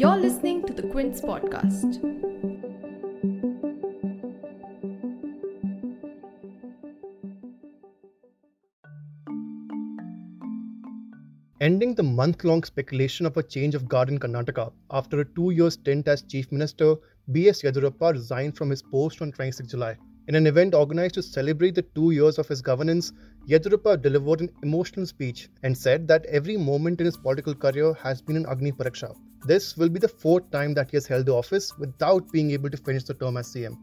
You're listening to the Quint podcast. Ending the month long speculation of a change of guard in Karnataka after a two year stint as Chief Minister, B.S. Yediyurappa resigned from his post on 26 July. In an event organized to celebrate the two years of his governance, Yediyurappa delivered an emotional speech and said that every moment in his political career has been an Agni Pariksha. This will be the fourth time that he has held the office without being able to finish the term as CM.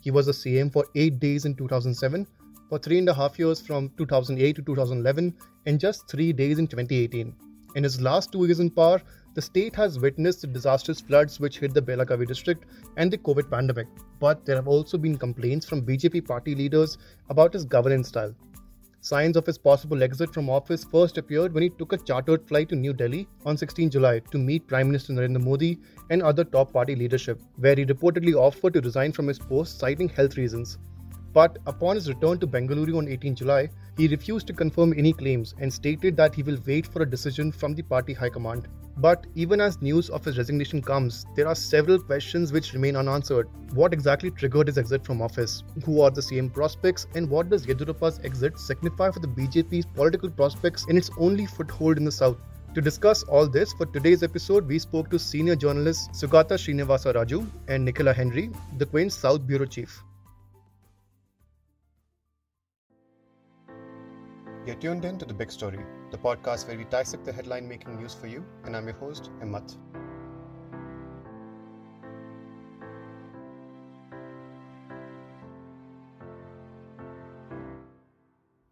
He was a CM for eight days in 2007 for three and a half years from 2008 to 2011 and just three days in 2018. In his last two years in power, the state has witnessed the disastrous floods which hit the Belagavi district and the COVID pandemic. But there have also been complaints from BJP party leaders about his governance style. Signs of his possible exit from office first appeared when he took a chartered flight to New Delhi on 16 July to meet Prime Minister Narendra Modi and other top party leadership, where he reportedly offered to resign from his post citing health reasons. But upon his return to Bengaluru on 18 July, he refused to confirm any claims and stated that he will wait for a decision from the party high command. But even as news of his resignation comes, there are several questions which remain unanswered. What exactly triggered his exit from office? Who are the CM prospects? And what does Yediyurappa's exit signify for the BJP's political prospects in its only foothold in the south? To discuss all this, for today's episode, we spoke to senior journalists Sugata Srinivasa Raju and Nikhila Henry, the Quint's South Bureau Chief. You're tuned in to The Big Story, the podcast where we dissect the headline making news for you, and I'm your host, Himmat.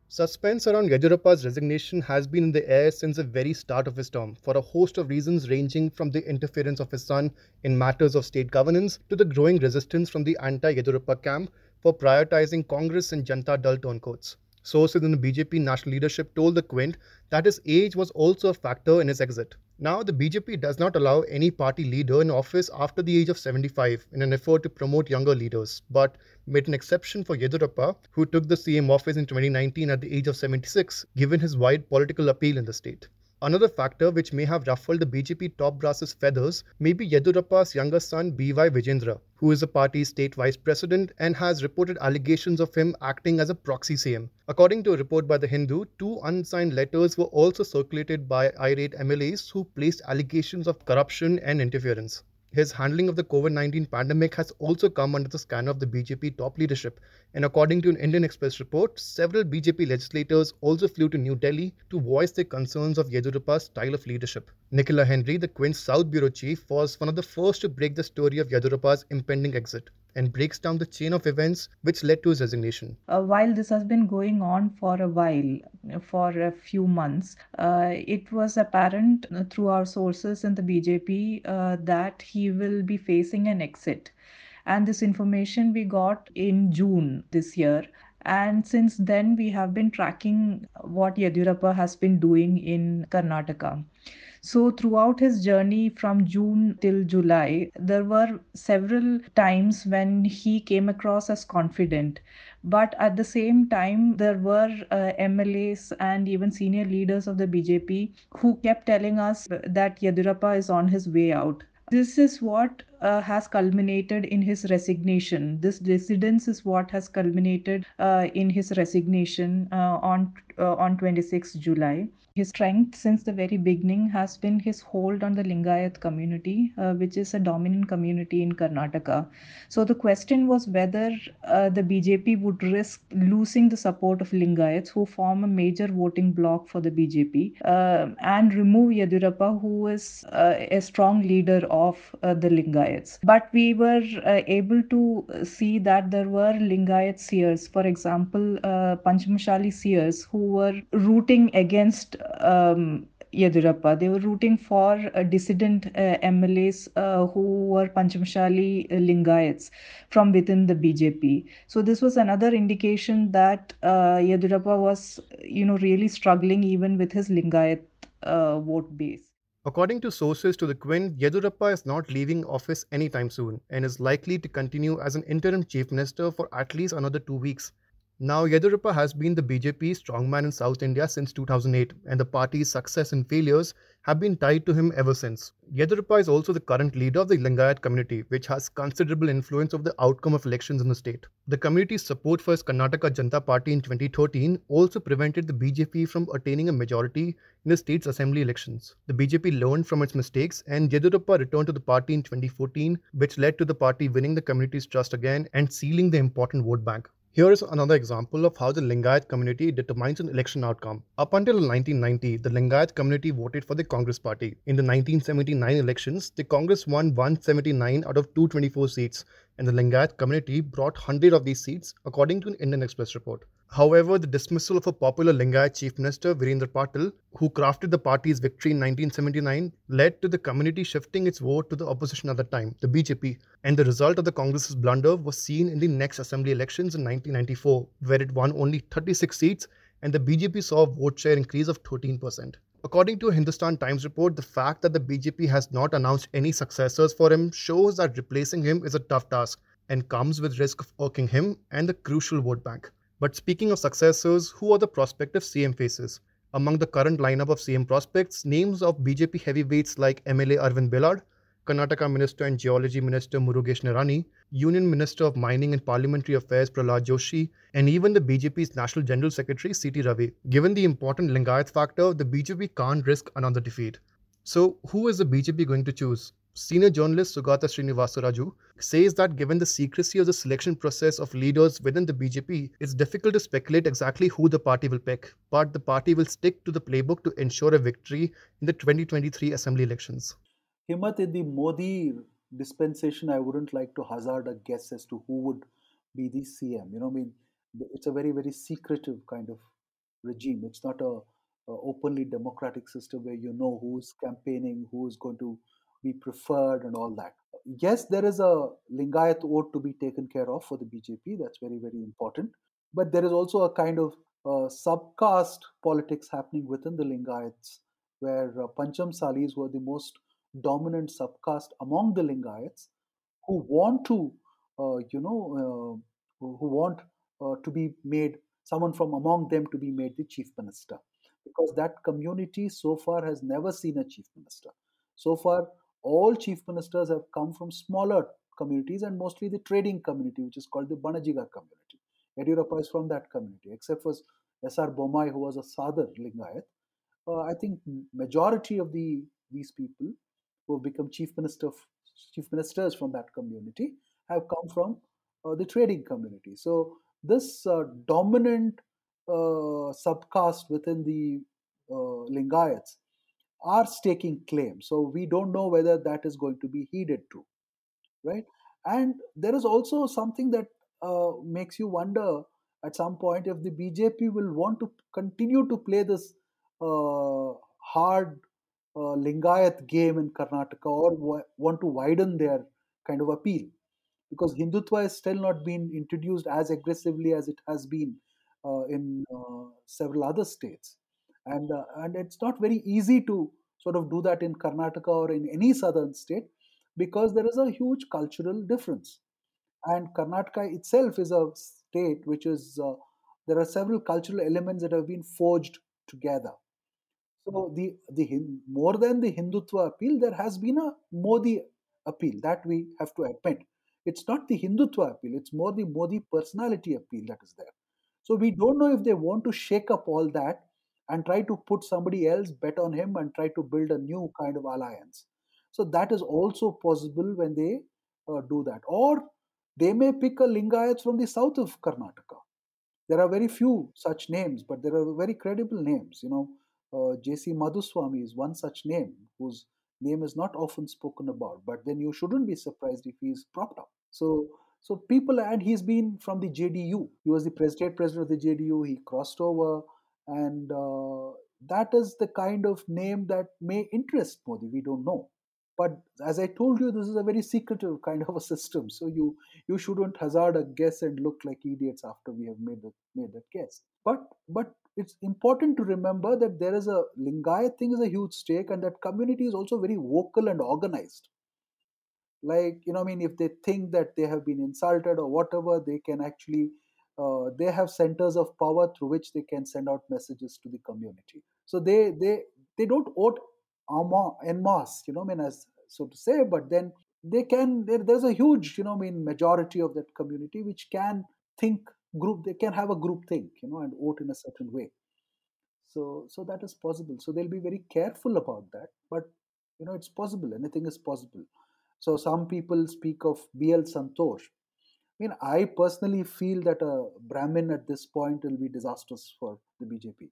Suspense around Yediyurappa's resignation has been in the air since the very start of his term, for a host of reasons ranging from the interference of his son in matters of state governance to the growing resistance from the anti Yediyurappa camp for prioritizing Congress and Janta Dal turncoats. Sources in the BJP national leadership told the Quint that his age was also a factor in his exit. Now, the BJP does not allow any party leader in office after the age of 75 in an effort to promote younger leaders, but made an exception for Yediyurappa, who took the CM office in 2019 at the age of 76, given his wide political appeal in the state. Another factor which may have ruffled the BJP top brass's feathers may be Yediyurappa's younger son B.Y. Vijayendra, who is the party's state vice president and has reported allegations of him acting as a proxy CM. According to a report by The Hindu, two unsigned letters were also circulated by irate MLAs who placed allegations of corruption and interference. His handling of the COVID 19 pandemic has also come under the scanner of the BJP top leadership. And according to an Indian Express report, several BJP legislators also flew to New Delhi to voice their concerns of Yediyurappa's style of leadership. Nikhila Henry, the Quint's South Bureau chief, was one of the first to break the story of Yediyurappa's impending exit and breaks down the chain of events which led to his resignation. Uh, while this has been going on for a while, for a few months, uh, it was apparent through our sources in the BJP uh, that he will be facing an exit. And this information we got in June this year. And since then, we have been tracking what Yediyurappa has been doing in Karnataka. So, throughout his journey from June till July, there were several times when he came across as confident. But at the same time, there were uh, MLAs and even senior leaders of the BJP who kept telling us that Yediyurappa is on his way out. This is what uh, has culminated in his resignation. This dissidence is what has culminated uh, in his resignation uh, on uh, on 26 July. His strength since the very beginning has been his hold on the Lingayat community, uh, which is a dominant community in Karnataka. So the question was whether uh, the BJP would risk losing the support of Lingayats, who form a major voting bloc for the BJP, and remove Yediyurappa, who is a strong leader of the Lingayats. But we were uh, able to see that there were Lingayat seers, for example, Panchamashali seers, who were rooting against um, Yediyurappa. They were rooting for uh, dissident uh, MLAs uh, who were Panchamashali uh, Lingayats from within the BJP. So this was another indication that uh, Yediyurappa was, you know, really struggling even with his Lingayat uh, vote base. According to sources to the Quint, Yediyurappa is not leaving office anytime soon and is likely to continue as an interim chief minister for at least another two weeks. Now, Yediyurappa has been the BJP strongman in South India since 2008, and the party's success and failures have been tied to him ever since. Yediyurappa is also the current leader of the Lingayat community, which has considerable influence over the outcome of elections in the state. The community's support for his Karnataka Janta Party in 2013 also prevented the BJP from attaining a majority in the state's assembly elections. The BJP learned from its mistakes, and Yediyurappa returned to the party in 2014, which led to the party winning the community's trust again and sealing the important vote bank. Here is another example of how the Lingayat community determines an election outcome. Up until 1990, the Lingayat community voted for the Congress party. In the 1979 elections, the Congress won 179 out of 224 seats, and the Lingayat community brought 100 of these seats, according to an Indian Express report. However, the dismissal of a popular Lingayat chief minister, Virendra Patil, who crafted the party's victory in 1979, led to the community shifting its vote to the opposition at the time, the BJP, and the result of the Congress's blunder was seen in the next assembly elections in 1994, where it won only 36 seats and the BJP saw a vote share increase of 13%. According to a Hindustan Times report, the fact that the BJP has not announced any successors for him shows that replacing him is a tough task and comes with risk of irking him and the crucial vote bank. But speaking of successors, who are the prospective CM faces? Among the current lineup of CM prospects, names of BJP heavyweights like MLA Arvind Bellad, Karnataka Minister and Geology Minister Murugesh Nirani, Union Minister of Mining and Parliamentary Affairs Prahlad Joshi, and even the BJP's National General Secretary C.T. Ravi. Given the important Lingayat factor, the BJP can't risk another defeat. So, who is the BJP going to choose? Senior journalist Sugata Srinivasaraju says that given the secrecy of the selection process of leaders within the BJP, it's difficult to speculate exactly who the party will pick, but the party will stick to the playbook to ensure a victory in the 2023 assembly elections. Himmat, in the Modi dispensation, I wouldn't like to hazard a guess as to who would be the CM. You know, I mean, it's a very, very secretive kind of regime. It's not a, a openly democratic system where you know who's campaigning, who's going to be preferred and all that. Yes, there is a Lingayat vote to be taken care of for the BJP. That's very, very important. But there is also a kind of uh, subcaste politics happening within the Lingayats, where uh, Panchamashalis were the most dominant subcaste among the Lingayats, who want to, uh, you know, uh, who want uh, to be made someone from among them to be made the chief minister, because that community so far has never seen a chief minister. So far, all chief ministers have come from smaller communities and mostly the trading community, which is called the Banajiga community. Yediyurappa is from that community, except for S.R. Bommai, who was a Sadar Lingayat. Uh, I think majority of the these people who have become chief minister chief ministers from that community have come from uh, the trading community. So this uh, dominant uh, subcaste within the uh, Lingayats are staking claim. So we don't know whether that is going to be heeded to, right? And there is also something that uh, makes you wonder at some point if the BJP will want to continue to play this uh, hard uh, Lingayat game in Karnataka or w- want to widen their kind of appeal because Hindutva has still not been introduced as aggressively as it has been uh, in uh, several other states and uh, and it's not very easy to sort of do that in Karnataka or in any southern state because there is a huge cultural difference. And Karnataka itself is a state which is uh, there are several cultural elements that have been forged together. So the the more than the Hindutva appeal there has been a Modi appeal that we have to admit. It's not the Hindutva appeal it's more the Modi personality appeal that is there. So we don't know if they want to shake up all that and try to put somebody else bet on him and try to build a new kind of alliance. So that is also possible when they uh, do that. Or they may pick a lingayat from the south of Karnataka. There are very few such names, but there are very credible names. You know, uh, J.C. Madhuswami is one such name whose name is not often spoken about. But then you shouldn't be surprised if he is propped up. So so people, and he's been from the JDU. He was the president president of the JDU. He crossed over and uh, that is the kind of name that may interest Modi. We don't know. But as I told you, this is a very secretive kind of a system. So you you shouldn't hazard a guess and look like idiots after we have made that made that guess. But but it's important to remember that there is a Lingayat thing is a huge stake, and that community is also very vocal and organized. Like you know, I mean, if they think that they have been insulted or whatever, they can actually uh, they have centers of power through which they can send out messages to the community. So they they they don't vote en masse, you know, I mean, as so to say, but then they can. There, there's a huge, you know, I mean, majority of that community which can think group. They can have a group think, you know, and vote in a certain way. So so that is possible. So they'll be very careful about that, but you know, it's possible. Anything is possible. So some people speak of BL Santosh. I mean, I personally feel that a Brahmin at this point will be disastrous for the BJP,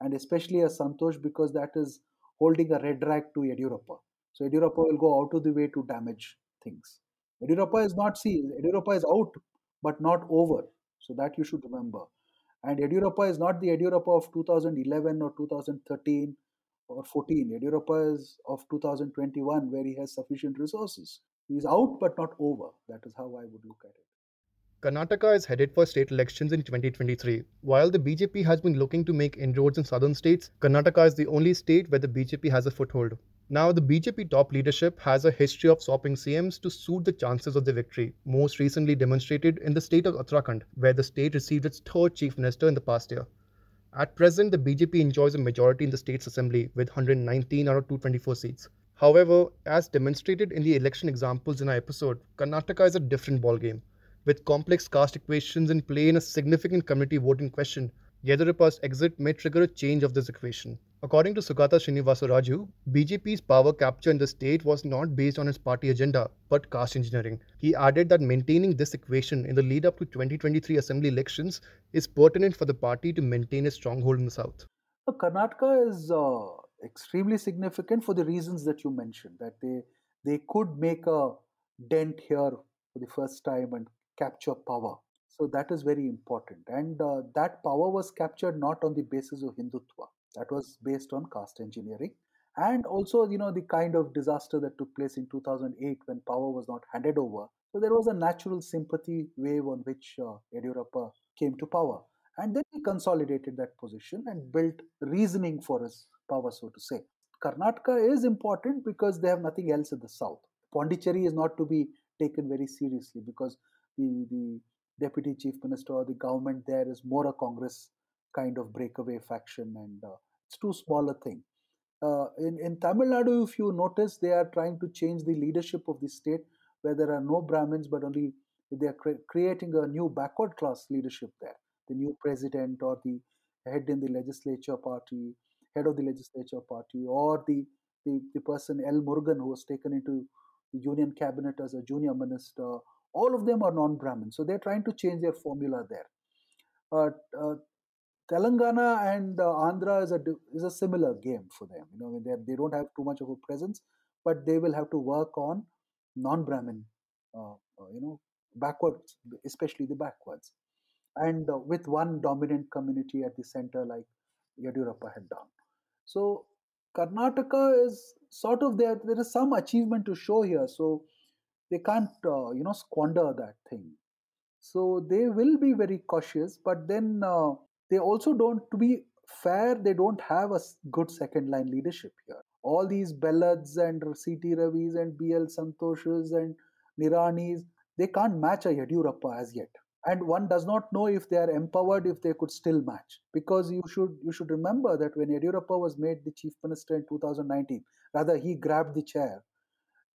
and especially a Santosh because that is holding a red rag to Yediyurappa. So Yediyurappa will go out of the way to damage things. Yediyurappa is not see Yediyurappa is out, but not over. So that you should remember. And Yediyurappa is not the Yediyurappa of 2011 or 2013 or 14. Yediyurappa is of 2021, where he has sufficient resources. He's out but not over. That is how I would look at it. Karnataka is headed for state elections in 2023. While the BJP has been looking to make inroads in southern states, Karnataka is the only state where the BJP has a foothold. Now, the BJP top leadership has a history of swapping CMs to suit the chances of the victory, most recently demonstrated in the state of Uttarakhand, where the state received its third chief minister in the past year. At present, the BJP enjoys a majority in the state's assembly with 119 out of 224 seats. However, as demonstrated in the election examples in our episode, Karnataka is a different ballgame. With complex caste equations in play in a significant community voting question, Yediyurappa's exit may trigger a change of this equation. According to Sugata Srinivasa Raju, BJP's power capture in the state was not based on its party agenda, but caste engineering. He added that maintaining this equation in the lead up to 2023 assembly elections is pertinent for the party to maintain a stronghold in the south. Karnataka is uh, extremely significant for the reasons that you mentioned, that they, they could make a dent here for the first time and capture power. So that is very important. And uh, that power was captured not on the basis of Hindutva, that was based on caste engineering. And also, you know, the kind of disaster that took place in 2008 when power was not handed over. So there was a natural sympathy wave on which uh, came to power. And then he consolidated that position and built reasoning for his power, so to say. Karnataka is important because they have nothing else in the south. Pondicherry is not to be taken very seriously because the, the deputy chief minister or the government there is more a Congress kind of breakaway faction and uh, it's too small a thing. Uh, in, in Tamil Nadu, if you notice, they are trying to change the leadership of the state where there are no Brahmins, but only they are cre- creating a new backward class leadership there. The new president or the head in the legislature party, head of the legislature party, or the, the, the person L. Murugan who was taken into the union cabinet as a junior minister, all of them are non-Brahmin. So they're trying to change their formula there. Uh, uh, Telangana and uh, Andhra is a is a similar game for them. You know, they they don't have too much of a presence, but they will have to work on non-Brahmin, uh, uh, you know, backwards, especially the backwards, and uh, with one dominant community at the center, like Yediyurappa had done. So Karnataka is sort of there. There is some achievement to show here. So they can't uh, you know squander that thing. So they will be very cautious but then uh, they also don't to be fair they don't have a good second line leadership here. All these Bellads and CT Ravis and BL Santoshes and Niranis they can't match a Yediyurappa as yet. And one does not know if they are empowered if they could still match. Because you should you should remember that when Yediyurappa was made the chief minister in 2019 rather he grabbed the chair.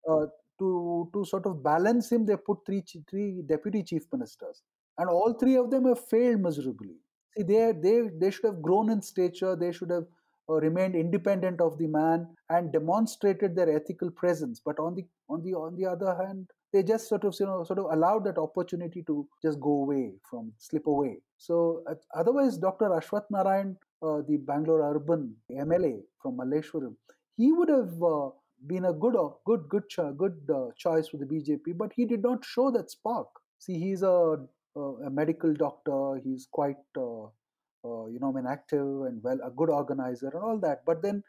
Uh, to to sort of balance him, they put three three deputy chief ministers, and all three of them have failed miserably. See, they they they should have grown in stature. They should have uh, remained independent of the man and demonstrated their ethical presence. But on the on the on the other hand, they just sort of you know sort of allowed that opportunity to just go away from slip away. So uh, otherwise, Dr. Ashwath Narayan, uh, the Bangalore urban MLA from Malleshwaram, he would have uh, been a good, uh, good, good, good uh, choice for the BJP, but he did not show that spark. See, he's a, a medical doctor. He's quite, uh, uh, you know, an active and well, a good organizer and all that. But then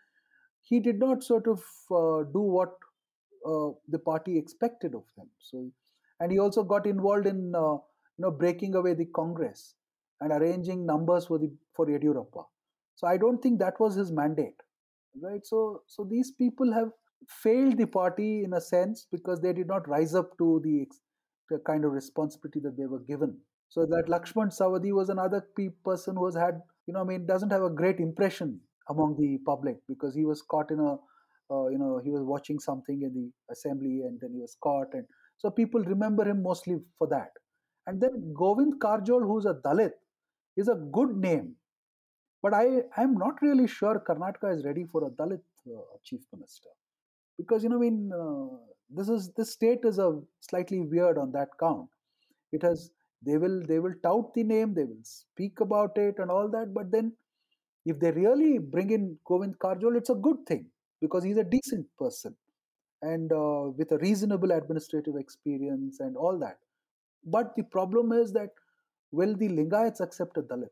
he did not sort of uh, do what uh, the party expected of him. So, and he also got involved in, you know, breaking away the Congress and arranging numbers for the for Yediyurappa. So I don't think that was his mandate, right? So, so these people have failed the party in a sense because they did not rise up to the, the kind of responsibility that they were given. So that Lakshman Savadi was another pe- person who has had, you know, I mean, doesn't have a great impression among the public because he was caught in a, uh, you know, he was watching something in the assembly and then he was caught. And so people remember him mostly for that. And then Govind Karjol, who's a Dalit, is a good name. But I am not really sure Karnataka is ready for a Dalit uh, chief minister. Because, you know, I mean, uh, this is this state is a slightly weird on that count. It has they will they will tout the name, they will speak about it and all that, but then if they really bring in Govind Karjol, it's a good thing because he's a decent person and uh, with a reasonable administrative experience and all that. But the problem is that will the Lingayats accept a Dalit?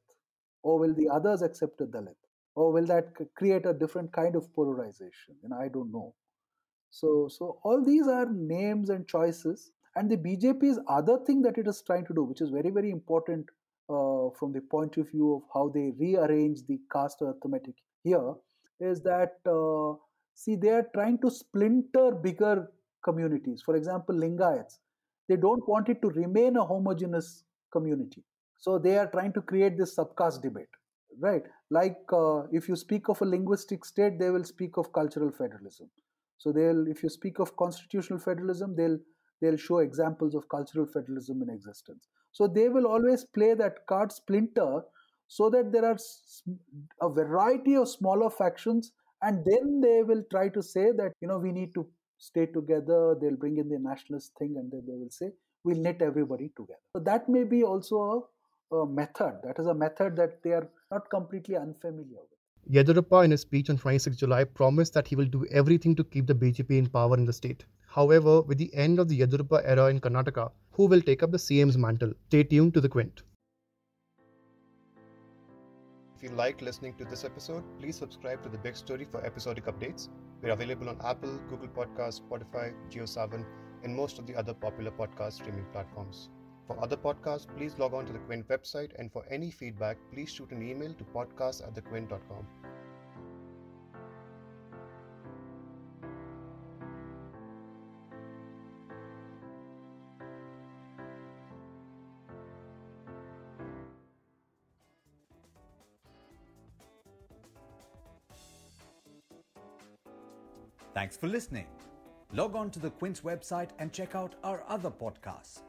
Or will the others accept a Dalit? Or will that create a different kind of polarization? And I don't know. So, so all these are names and choices. And the BJP's other thing that it is trying to do, which is very, very important uh, from the point of view of how they rearrange the caste arithmetic here, is that uh, see they are trying to splinter bigger communities. For example, Lingayats, they don't want it to remain a homogeneous community. So they are trying to create this subcaste debate, right? Like uh, if you speak of a linguistic state, they will speak of cultural federalism. So they'll, if you speak of constitutional federalism, they'll they'll show examples of cultural federalism in existence. So they will always play that card splinter so that there are a variety of smaller factions and then they will try to say that you know we need to stay together they'll bring in the nationalist thing and then they will say we'll knit everybody together so that may be also a, a method that is a method that they are not completely unfamiliar with Yediyurappa, in his speech on 26 July, promised that he will do everything to keep the BJP in power in the state. However, with the end of the Yediyurappa era in Karnataka, who will take up the CM's mantle? Stay tuned to the Quint. If you liked listening to this episode, please subscribe to The Big Story for episodic updates. We're available on Apple, Google Podcasts, Spotify, JioSaavn, and most of the other popular podcast streaming platforms. For other podcasts, please log on to the Quint website, and for any feedback, please shoot an email to podcast at thequint.com. Thanks for listening. Log on to the Quint's website and check out our other podcasts